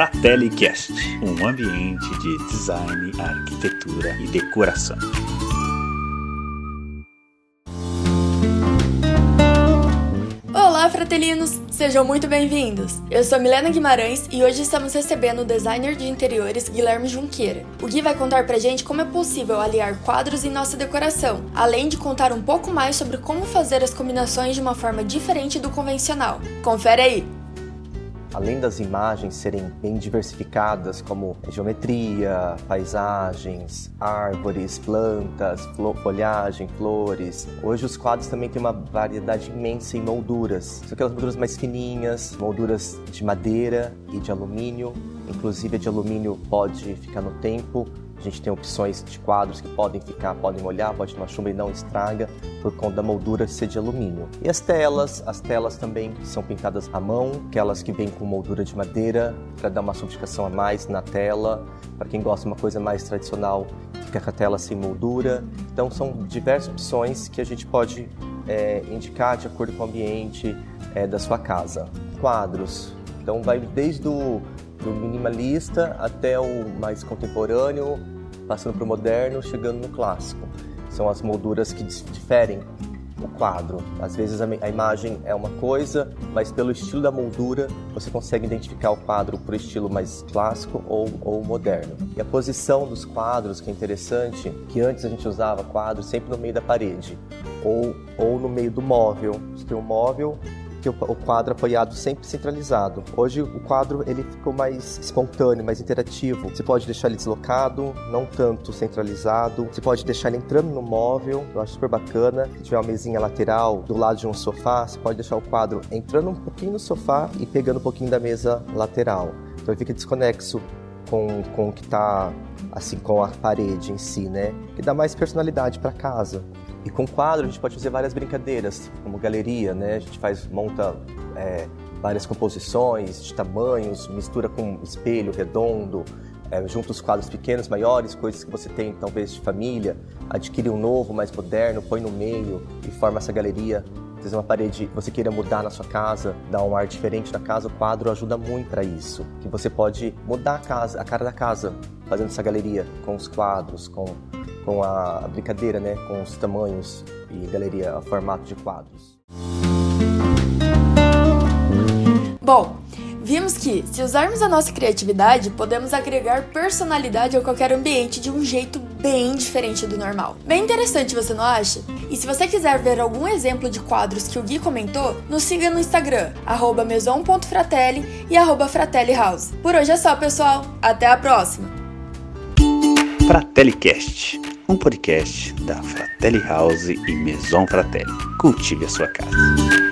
FratelliCast, um ambiente de design, arquitetura e decoração. Olá, fratelinos! Sejam muito bem-vindos! Eu sou Milena Guimarães e hoje estamos recebendo o designer de interiores Guilherme Junqueira. O Gui vai contar pra gente como é possível aliar quadros em nossa decoração, além de contar um pouco mais sobre como fazer as combinações de uma forma diferente do convencional. Confere aí! Além das imagens serem bem diversificadas, como geometria, paisagens, árvores, plantas, folhagem, flores, hoje os quadros também têm uma variedade imensa em molduras. São aquelas molduras mais fininhas, molduras de madeira e de alumínio. Inclusive, a de alumínio pode ficar no tempo, a gente tem opções de quadros que podem ficar, podem molhar, pode tomar chuva e não estraga por conta da moldura ser de alumínio. E as telas, as telas também são pintadas à mão, aquelas que vêm com moldura de madeira para dar uma sofisticação a mais na tela. Para quem gosta de uma coisa mais tradicional, fica com a tela sem moldura. Então são diversas opções que a gente pode é, indicar de acordo com o ambiente é, da sua casa. Quadros. Então vai desde o do minimalista até o mais contemporâneo, passando para o moderno, chegando no clássico. São as molduras que diferem o quadro. Às vezes a, imagem é uma coisa, mas pelo estilo da moldura você consegue identificar o quadro por estilo mais clássico ou, ou moderno. E a posição dos quadros, que é interessante, que antes a gente usava quadros sempre no meio da parede ou, ou no meio do móvel. Você tem um móvel que o, quadro apoiado sempre centralizado. Hoje o quadro ele ficou mais espontâneo, mais interativo. Você pode deixar ele deslocado, não tanto centralizado. Você pode deixar ele entrando no móvel, eu acho super bacana. Se tiver uma mesinha lateral do lado de um sofá, você pode deixar o quadro entrando um pouquinho no sofá e pegando um pouquinho da mesa lateral. Então ele fica desconexo com, com o que está assim com a parede em si, né? Que dá mais personalidade para casa. E com quadro a gente pode fazer várias brincadeiras, como galeria, né? A gente faz, monta é, várias composições de tamanhos, mistura com espelho redondo, é, junta os quadros pequenos, maiores, coisas que você tem talvez de família, adquire um novo, mais moderno, põe no meio e forma essa galeria. Fazer uma parede que você queira mudar na sua casa, dar um ar diferente na casa, o quadro ajuda muito para isso. Que você pode mudar a casa, a cara da casa, fazendo essa galeria com os quadros, com com a brincadeira, né, com os tamanhos e galeria, a formato de quadros. Bom, vimos que, se usarmos a nossa criatividade, podemos agregar personalidade a qualquer ambiente de um jeito bem diferente do normal. Bem interessante, você não acha? E se você quiser ver algum exemplo de quadros que o Gui comentou, nos siga no Instagram, maison.fratelli e arroba Fratelli House. Por hoje é só, pessoal. Até a próxima! FratelliCast um podcast da Fratelli House e Maison Fratelli. Cultive a sua casa.